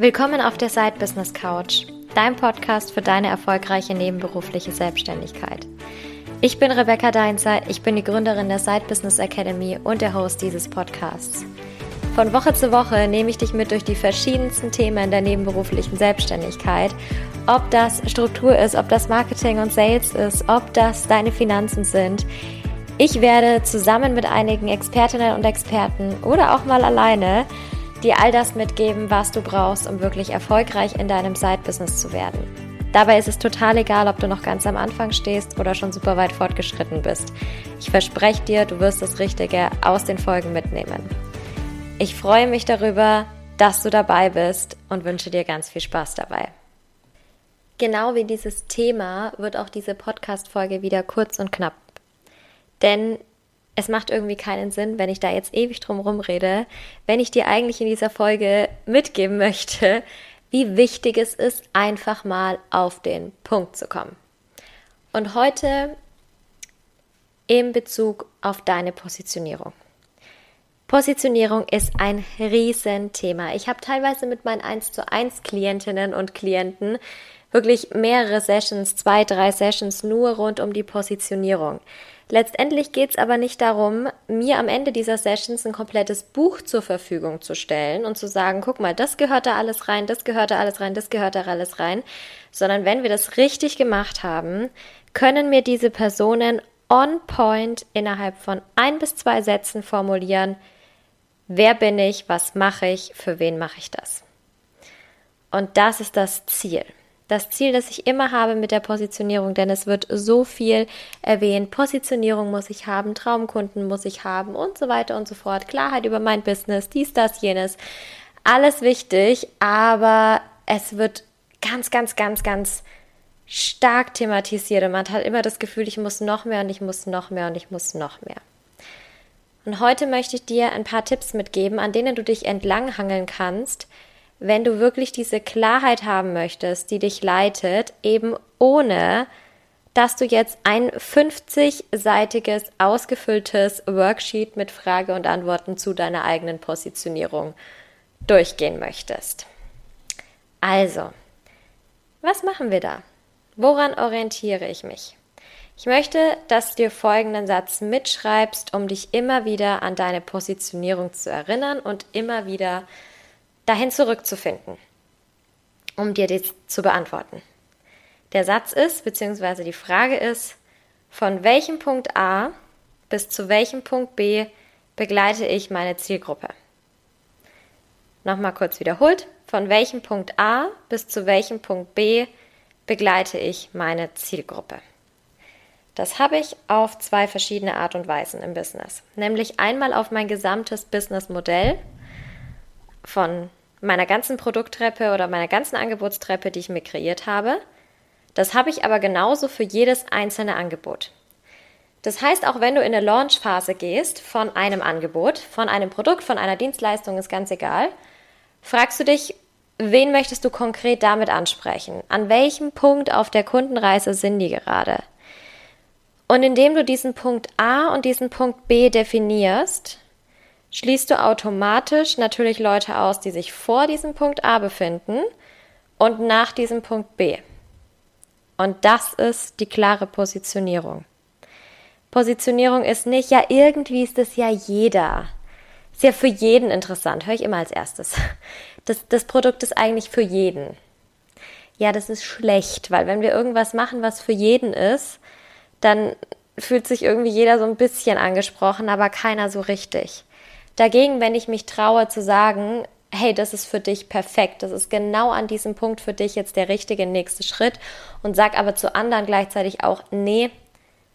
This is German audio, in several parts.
Willkommen auf der Side Business Couch, dein Podcast für deine erfolgreiche nebenberufliche Selbstständigkeit. Ich bin Rebecca Deinzer, ich bin die Gründerin der Side Business Academy und der Host dieses Podcasts. Von Woche zu Woche nehme ich dich mit durch die verschiedensten Themen der nebenberuflichen Selbstständigkeit. Ob das Struktur ist, ob das Marketing und Sales ist, ob das deine Finanzen sind. Ich werde zusammen mit einigen Expertinnen und Experten oder auch mal alleine dir all das mitgeben, was du brauchst, um wirklich erfolgreich in deinem Side-Business zu werden. Dabei ist es total egal, ob du noch ganz am Anfang stehst oder schon super weit fortgeschritten bist. Ich verspreche dir, du wirst das Richtige aus den Folgen mitnehmen. Ich freue mich darüber, dass du dabei bist und wünsche dir ganz viel Spaß dabei. Genau wie dieses Thema wird auch diese Podcast-Folge wieder kurz und knapp. Denn es macht irgendwie keinen Sinn, wenn ich da jetzt ewig drum rumrede, wenn ich dir eigentlich in dieser Folge mitgeben möchte, wie wichtig es ist, einfach mal auf den Punkt zu kommen. Und heute in Bezug auf deine Positionierung. Positionierung ist ein Riesenthema. Ich habe teilweise mit meinen 1 zu 1 Klientinnen und Klienten wirklich mehrere Sessions, zwei, drei Sessions nur rund um die Positionierung. Letztendlich geht es aber nicht darum, mir am Ende dieser Sessions ein komplettes Buch zur Verfügung zu stellen und zu sagen, guck mal, das gehört da alles rein, das gehört da alles rein, das gehört da alles rein, sondern wenn wir das richtig gemacht haben, können mir diese Personen on point innerhalb von ein bis zwei Sätzen formulieren, wer bin ich, was mache ich, für wen mache ich das. Und das ist das Ziel das Ziel, das ich immer habe mit der Positionierung, denn es wird so viel erwähnt. Positionierung muss ich haben, Traumkunden muss ich haben und so weiter und so fort. Klarheit über mein Business, dies, das, jenes. Alles wichtig, aber es wird ganz, ganz, ganz, ganz stark thematisiert und man hat immer das Gefühl, ich muss noch mehr und ich muss noch mehr und ich muss noch mehr. Und heute möchte ich dir ein paar Tipps mitgeben, an denen du dich entlanghangeln kannst, wenn du wirklich diese Klarheit haben möchtest, die dich leitet, eben ohne dass du jetzt ein 50-seitiges ausgefülltes Worksheet mit Frage und Antworten zu deiner eigenen Positionierung durchgehen möchtest. Also, was machen wir da? Woran orientiere ich mich? Ich möchte, dass du dir folgenden Satz mitschreibst, um dich immer wieder an deine Positionierung zu erinnern und immer wieder dahin zurückzufinden, um dir das zu beantworten. Der Satz ist, beziehungsweise die Frage ist, von welchem Punkt A bis zu welchem Punkt B begleite ich meine Zielgruppe? Nochmal kurz wiederholt, von welchem Punkt A bis zu welchem Punkt B begleite ich meine Zielgruppe? Das habe ich auf zwei verschiedene Art und Weisen im Business. Nämlich einmal auf mein gesamtes Businessmodell von meiner ganzen Produkttreppe oder meiner ganzen Angebotstreppe, die ich mir kreiert habe. Das habe ich aber genauso für jedes einzelne Angebot. Das heißt, auch wenn du in eine Launchphase gehst von einem Angebot, von einem Produkt, von einer Dienstleistung, ist ganz egal, fragst du dich, wen möchtest du konkret damit ansprechen? An welchem Punkt auf der Kundenreise sind die gerade? Und indem du diesen Punkt A und diesen Punkt B definierst, schließt du automatisch natürlich Leute aus, die sich vor diesem Punkt A befinden und nach diesem Punkt B. Und das ist die klare Positionierung. Positionierung ist nicht, ja, irgendwie ist das ja jeder. Ist ja für jeden interessant, höre ich immer als erstes. Das, das Produkt ist eigentlich für jeden. Ja, das ist schlecht, weil wenn wir irgendwas machen, was für jeden ist, dann fühlt sich irgendwie jeder so ein bisschen angesprochen, aber keiner so richtig. Dagegen, wenn ich mich traue zu sagen, hey, das ist für dich perfekt, das ist genau an diesem Punkt für dich jetzt der richtige nächste Schritt und sag aber zu anderen gleichzeitig auch, nee,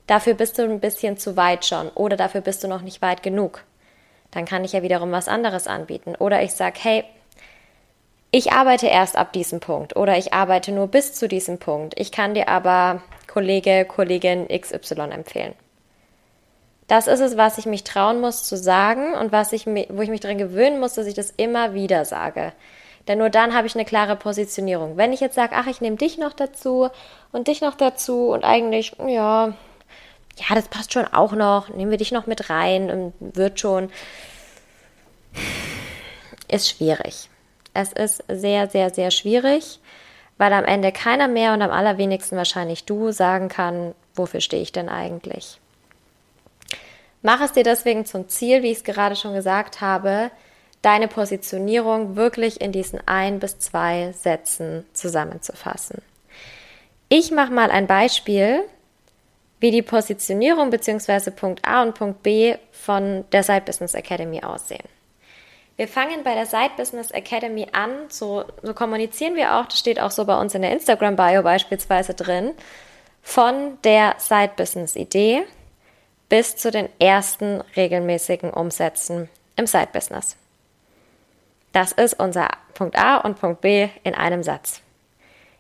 dafür bist du ein bisschen zu weit schon oder dafür bist du noch nicht weit genug. Dann kann ich ja wiederum was anderes anbieten. Oder ich sag, hey, ich arbeite erst ab diesem Punkt oder ich arbeite nur bis zu diesem Punkt. Ich kann dir aber Kollege, Kollegin XY empfehlen. Das ist es, was ich mich trauen muss zu sagen und was ich, wo ich mich daran gewöhnen muss, dass ich das immer wieder sage. Denn nur dann habe ich eine klare Positionierung. Wenn ich jetzt sage, ach, ich nehme dich noch dazu und dich noch dazu und eigentlich, ja, ja, das passt schon auch noch, nehmen wir dich noch mit rein und wird schon, ist schwierig. Es ist sehr, sehr, sehr schwierig, weil am Ende keiner mehr und am allerwenigsten wahrscheinlich du sagen kann, wofür stehe ich denn eigentlich. Mach es dir deswegen zum Ziel, wie ich es gerade schon gesagt habe, deine Positionierung wirklich in diesen ein bis zwei Sätzen zusammenzufassen. Ich mache mal ein Beispiel, wie die Positionierung bzw. Punkt A und Punkt B von der Side Business Academy aussehen. Wir fangen bei der Side Business Academy an, so, so kommunizieren wir auch, das steht auch so bei uns in der Instagram-Bio beispielsweise drin, von der Side Business Idee bis zu den ersten regelmäßigen Umsätzen im Side Business. Das ist unser Punkt A und Punkt B in einem Satz.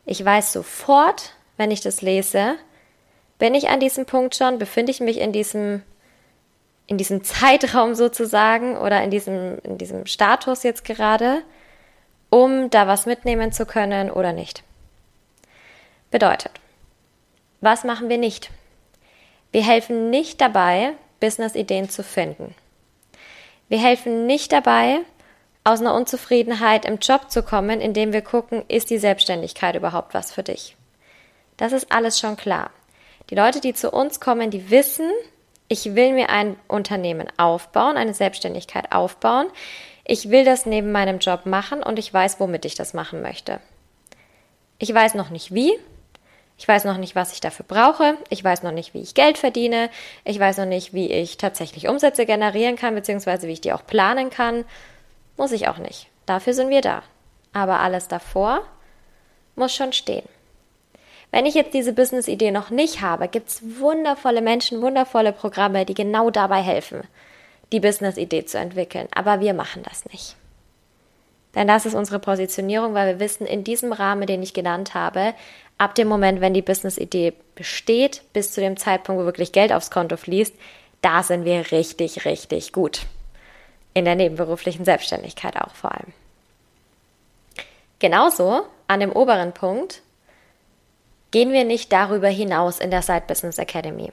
Ich weiß sofort, wenn ich das lese, bin ich an diesem Punkt schon, befinde ich mich in diesem, in diesem Zeitraum sozusagen oder in diesem, in diesem Status jetzt gerade, um da was mitnehmen zu können oder nicht. Bedeutet, was machen wir nicht? Wir helfen nicht dabei, Business-Ideen zu finden. Wir helfen nicht dabei, aus einer Unzufriedenheit im Job zu kommen, indem wir gucken, ist die Selbstständigkeit überhaupt was für dich? Das ist alles schon klar. Die Leute, die zu uns kommen, die wissen, ich will mir ein Unternehmen aufbauen, eine Selbstständigkeit aufbauen. Ich will das neben meinem Job machen und ich weiß, womit ich das machen möchte. Ich weiß noch nicht wie. Ich weiß noch nicht, was ich dafür brauche. Ich weiß noch nicht, wie ich Geld verdiene. Ich weiß noch nicht, wie ich tatsächlich Umsätze generieren kann, beziehungsweise wie ich die auch planen kann. Muss ich auch nicht. Dafür sind wir da. Aber alles davor muss schon stehen. Wenn ich jetzt diese Business-Idee noch nicht habe, gibt es wundervolle Menschen, wundervolle Programme, die genau dabei helfen, die Business-Idee zu entwickeln. Aber wir machen das nicht. Denn das ist unsere Positionierung, weil wir wissen, in diesem Rahmen, den ich genannt habe, ab dem Moment, wenn die Business-Idee besteht, bis zu dem Zeitpunkt, wo wirklich Geld aufs Konto fließt, da sind wir richtig, richtig gut in der nebenberuflichen Selbstständigkeit auch vor allem. Genauso an dem oberen Punkt gehen wir nicht darüber hinaus in der Side Business Academy.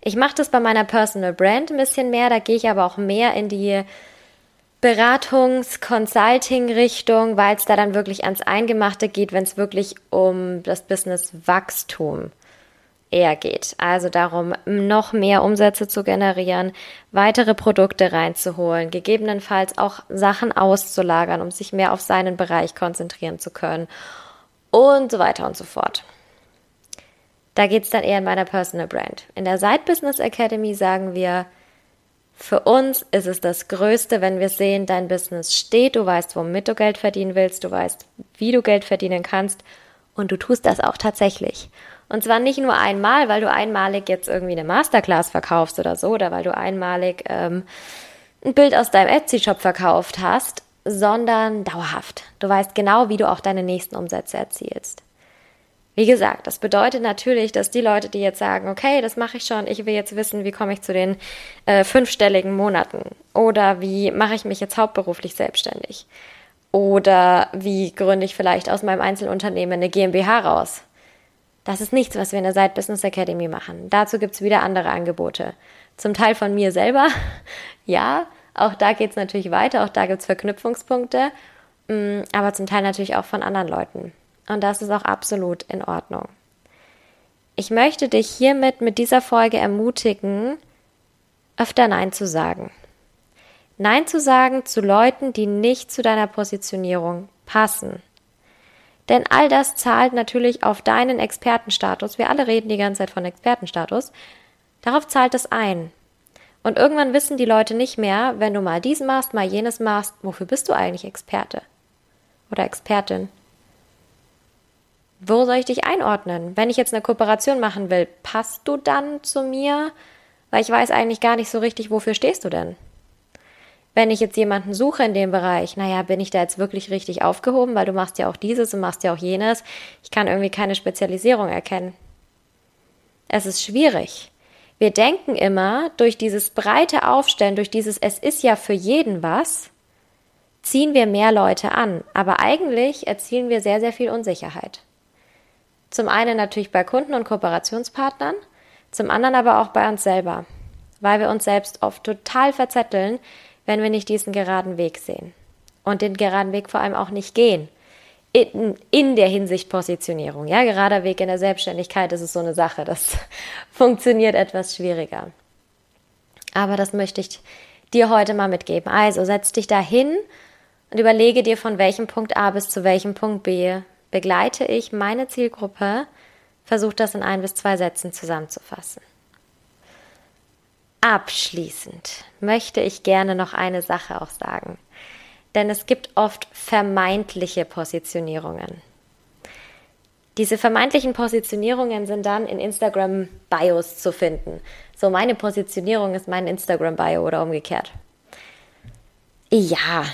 Ich mache das bei meiner Personal Brand ein bisschen mehr, da gehe ich aber auch mehr in die Beratungs-, Consulting-Richtung, weil es da dann wirklich ans Eingemachte geht, wenn es wirklich um das Business-Wachstum eher geht. Also darum, noch mehr Umsätze zu generieren, weitere Produkte reinzuholen, gegebenenfalls auch Sachen auszulagern, um sich mehr auf seinen Bereich konzentrieren zu können und so weiter und so fort. Da geht es dann eher in meiner Personal Brand. In der Side Business Academy sagen wir, für uns ist es das Größte, wenn wir sehen, dein Business steht, du weißt, womit du Geld verdienen willst, du weißt, wie du Geld verdienen kannst und du tust das auch tatsächlich. Und zwar nicht nur einmal, weil du einmalig jetzt irgendwie eine Masterclass verkaufst oder so, oder weil du einmalig ähm, ein Bild aus deinem Etsy-Shop verkauft hast, sondern dauerhaft. Du weißt genau, wie du auch deine nächsten Umsätze erzielst. Wie gesagt, das bedeutet natürlich, dass die Leute, die jetzt sagen, okay, das mache ich schon, ich will jetzt wissen, wie komme ich zu den äh, fünfstelligen Monaten oder wie mache ich mich jetzt hauptberuflich selbstständig oder wie gründe ich vielleicht aus meinem Einzelunternehmen eine GmbH raus das ist nichts, was wir in der Side Business Academy machen. Dazu gibt's wieder andere Angebote. Zum Teil von mir selber, ja, auch da geht's natürlich weiter, auch da gibt's Verknüpfungspunkte, mm, aber zum Teil natürlich auch von anderen Leuten. Und das ist auch absolut in Ordnung. Ich möchte dich hiermit mit dieser Folge ermutigen, öfter Nein zu sagen. Nein zu sagen zu Leuten, die nicht zu deiner Positionierung passen. Denn all das zahlt natürlich auf deinen Expertenstatus. Wir alle reden die ganze Zeit von Expertenstatus. Darauf zahlt es ein. Und irgendwann wissen die Leute nicht mehr, wenn du mal dies machst, mal jenes machst, wofür bist du eigentlich Experte oder Expertin? Wo soll ich dich einordnen? Wenn ich jetzt eine Kooperation machen will, passt du dann zu mir? Weil ich weiß eigentlich gar nicht so richtig, wofür stehst du denn? wenn ich jetzt jemanden suche in dem Bereich, naja, bin ich da jetzt wirklich richtig aufgehoben, weil du machst ja auch dieses und machst ja auch jenes. Ich kann irgendwie keine Spezialisierung erkennen. Es ist schwierig. Wir denken immer, durch dieses breite Aufstellen, durch dieses Es ist ja für jeden was, ziehen wir mehr Leute an. Aber eigentlich erzielen wir sehr, sehr viel Unsicherheit. Zum einen natürlich bei Kunden und Kooperationspartnern, zum anderen aber auch bei uns selber, weil wir uns selbst oft total verzetteln, wenn wir nicht diesen geraden Weg sehen. und den geraden Weg vor allem auch nicht gehen. In, in der Hinsicht Positionierung. Ja, gerader Weg in der Selbstständigkeit ist es so eine Sache. Das funktioniert etwas schwieriger. Aber das möchte ich dir heute mal mitgeben. Also setz dich da hin und überlege dir, von welchem Punkt A bis zu welchem Punkt B begleite ich meine Zielgruppe. Versuch das in ein bis zwei Sätzen zusammenzufassen. Abschließend möchte ich gerne noch eine Sache auch sagen. Denn es gibt oft vermeintliche Positionierungen. Diese vermeintlichen Positionierungen sind dann in Instagram Bios zu finden. So, meine Positionierung ist mein Instagram Bio oder umgekehrt. Ja,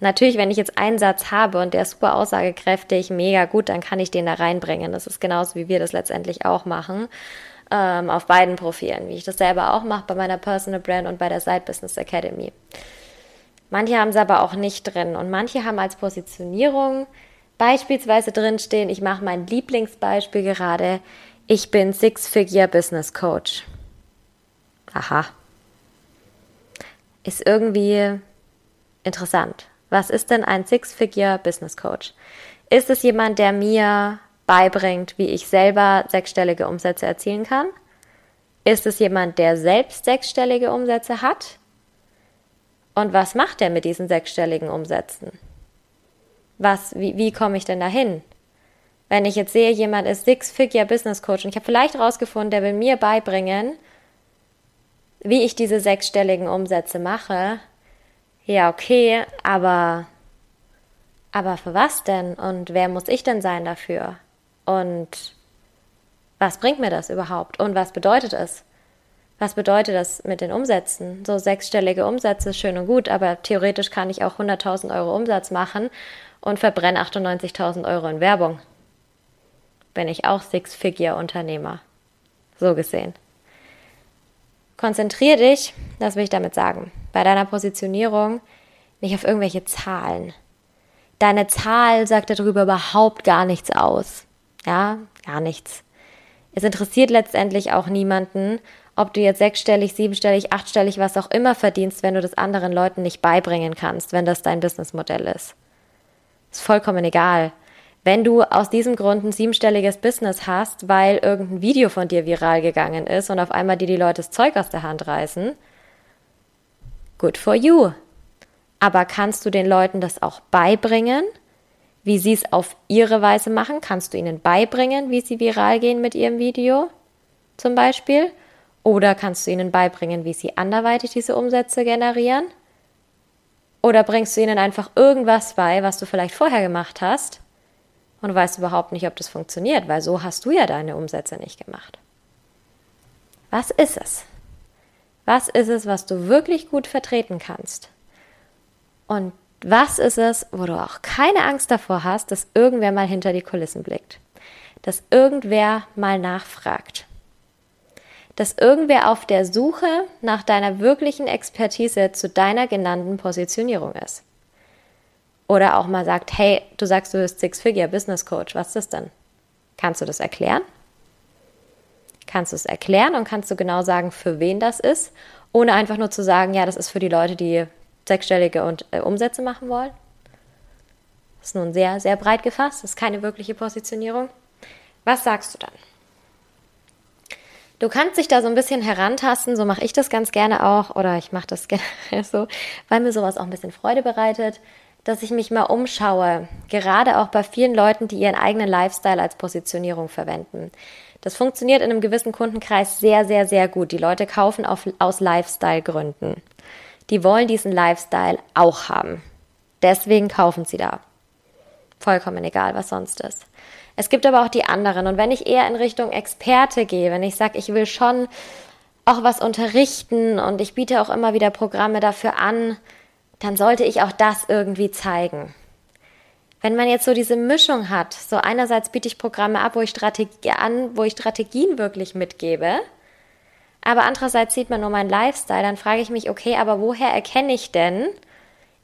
natürlich, wenn ich jetzt einen Satz habe und der ist super aussagekräftig, mega gut, dann kann ich den da reinbringen. Das ist genauso, wie wir das letztendlich auch machen ähm, auf beiden Profilen, wie ich das selber auch mache bei meiner Personal Brand und bei der Side Business Academy. Manche haben es aber auch nicht drin und manche haben als Positionierung beispielsweise drinstehen, ich mache mein Lieblingsbeispiel gerade, ich bin Six-Figure Business Coach. Aha. Ist irgendwie interessant. Was ist denn ein Six-Figure Business Coach? Ist es jemand, der mir beibringt, wie ich selber sechsstellige Umsätze erzielen kann? Ist es jemand, der selbst sechsstellige Umsätze hat? Und was macht er mit diesen sechsstelligen Umsätzen? Was, wie, wie komme ich denn dahin? Wenn ich jetzt sehe, jemand ist Six-Figure Business Coach und ich habe vielleicht herausgefunden, der will mir beibringen, wie ich diese sechsstelligen Umsätze mache. Ja, okay, aber, aber für was denn? Und wer muss ich denn sein dafür? Und was bringt mir das überhaupt? Und was bedeutet es? Was bedeutet das mit den Umsätzen? So sechsstellige Umsätze, schön und gut, aber theoretisch kann ich auch 100.000 Euro Umsatz machen und verbrenne 98.000 Euro in Werbung. Bin ich auch Six-Figure-Unternehmer. So gesehen. Konzentrier dich, das will ich damit sagen, bei deiner Positionierung nicht auf irgendwelche Zahlen. Deine Zahl sagt darüber überhaupt gar nichts aus. Ja, gar nichts. Es interessiert letztendlich auch niemanden, ob du jetzt sechsstellig, siebenstellig, achtstellig, was auch immer verdienst, wenn du das anderen Leuten nicht beibringen kannst, wenn das dein Businessmodell ist. Ist vollkommen egal. Wenn du aus diesem Grund ein siebenstelliges Business hast, weil irgendein Video von dir viral gegangen ist und auf einmal dir die Leute das Zeug aus der Hand reißen, good for you. Aber kannst du den Leuten das auch beibringen? wie sie es auf ihre Weise machen. Kannst du ihnen beibringen, wie sie viral gehen mit ihrem Video zum Beispiel? Oder kannst du ihnen beibringen, wie sie anderweitig diese Umsätze generieren? Oder bringst du ihnen einfach irgendwas bei, was du vielleicht vorher gemacht hast und weißt überhaupt nicht, ob das funktioniert, weil so hast du ja deine Umsätze nicht gemacht. Was ist es? Was ist es, was du wirklich gut vertreten kannst? Und was ist es, wo du auch keine Angst davor hast, dass irgendwer mal hinter die Kulissen blickt? Dass irgendwer mal nachfragt? Dass irgendwer auf der Suche nach deiner wirklichen Expertise zu deiner genannten Positionierung ist? Oder auch mal sagt, hey, du sagst, du bist Six-Figure Business Coach, was ist das denn? Kannst du das erklären? Kannst du es erklären und kannst du genau sagen, für wen das ist, ohne einfach nur zu sagen, ja, das ist für die Leute, die sechsstellige und, äh, Umsätze machen wollen. Das ist nun sehr, sehr breit gefasst, das ist keine wirkliche Positionierung. Was sagst du dann? Du kannst dich da so ein bisschen herantasten, so mache ich das ganz gerne auch, oder ich mache das gerne so, weil mir sowas auch ein bisschen Freude bereitet, dass ich mich mal umschaue, gerade auch bei vielen Leuten, die ihren eigenen Lifestyle als Positionierung verwenden. Das funktioniert in einem gewissen Kundenkreis sehr, sehr, sehr gut. Die Leute kaufen auf, aus Lifestyle-Gründen die wollen diesen Lifestyle auch haben. Deswegen kaufen sie da. Vollkommen egal, was sonst ist. Es gibt aber auch die anderen. Und wenn ich eher in Richtung Experte gehe, wenn ich sage, ich will schon auch was unterrichten und ich biete auch immer wieder Programme dafür an, dann sollte ich auch das irgendwie zeigen. Wenn man jetzt so diese Mischung hat, so einerseits biete ich Programme ab, wo ich Strategie an, wo ich Strategien wirklich mitgebe, aber andererseits sieht man nur meinen Lifestyle, dann frage ich mich, okay, aber woher erkenne ich denn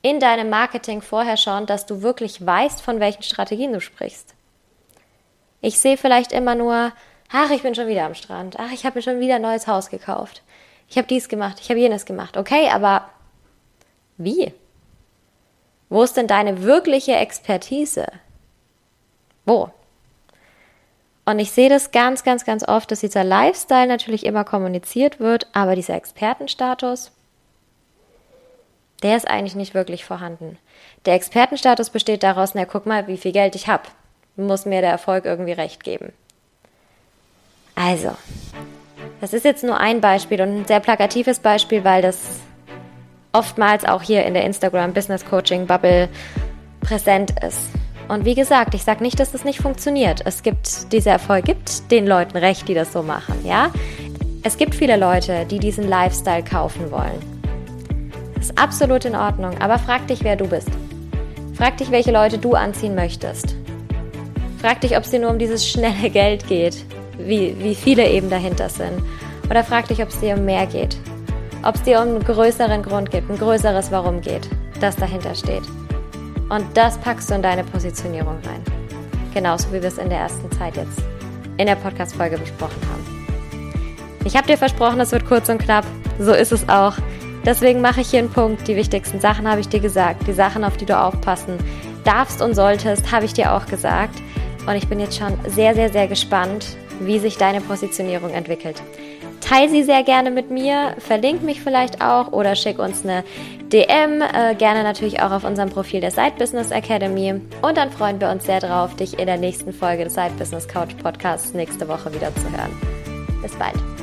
in deinem Marketing vorher schon, dass du wirklich weißt, von welchen Strategien du sprichst? Ich sehe vielleicht immer nur, ach, ich bin schon wieder am Strand, ach, ich habe mir schon wieder ein neues Haus gekauft, ich habe dies gemacht, ich habe jenes gemacht. Okay, aber wie? Wo ist denn deine wirkliche Expertise? Wo? Und ich sehe das ganz, ganz, ganz oft, dass dieser Lifestyle natürlich immer kommuniziert wird, aber dieser Expertenstatus, der ist eigentlich nicht wirklich vorhanden. Der Expertenstatus besteht daraus, na guck mal, wie viel Geld ich habe. Muss mir der Erfolg irgendwie recht geben. Also, das ist jetzt nur ein Beispiel und ein sehr plakatives Beispiel, weil das oftmals auch hier in der Instagram Business Coaching Bubble präsent ist. Und wie gesagt, ich sage nicht, dass das nicht funktioniert. Es gibt, dieser Erfolg gibt den Leuten recht, die das so machen, ja. Es gibt viele Leute, die diesen Lifestyle kaufen wollen. Das ist absolut in Ordnung, aber frag dich, wer du bist. Frag dich, welche Leute du anziehen möchtest. Frag dich, ob es dir nur um dieses schnelle Geld geht, wie, wie viele eben dahinter sind. Oder frag dich, ob es dir um mehr geht. Ob es dir um einen größeren Grund gibt, ein größeres Warum geht, das dahinter steht. Und das packst du in deine Positionierung rein. Genauso wie wir es in der ersten Zeit jetzt in der Podcast-Folge besprochen haben. Ich habe dir versprochen, es wird kurz und knapp. So ist es auch. Deswegen mache ich hier einen Punkt. Die wichtigsten Sachen habe ich dir gesagt. Die Sachen, auf die du aufpassen darfst und solltest, habe ich dir auch gesagt. Und ich bin jetzt schon sehr, sehr, sehr gespannt, wie sich deine Positionierung entwickelt. Teil sie sehr gerne mit mir, verlink mich vielleicht auch oder schick uns eine DM, äh, gerne natürlich auch auf unserem Profil der Side Business Academy. Und dann freuen wir uns sehr drauf, dich in der nächsten Folge des Side Business Couch Podcasts nächste Woche wieder zu hören. Bis bald.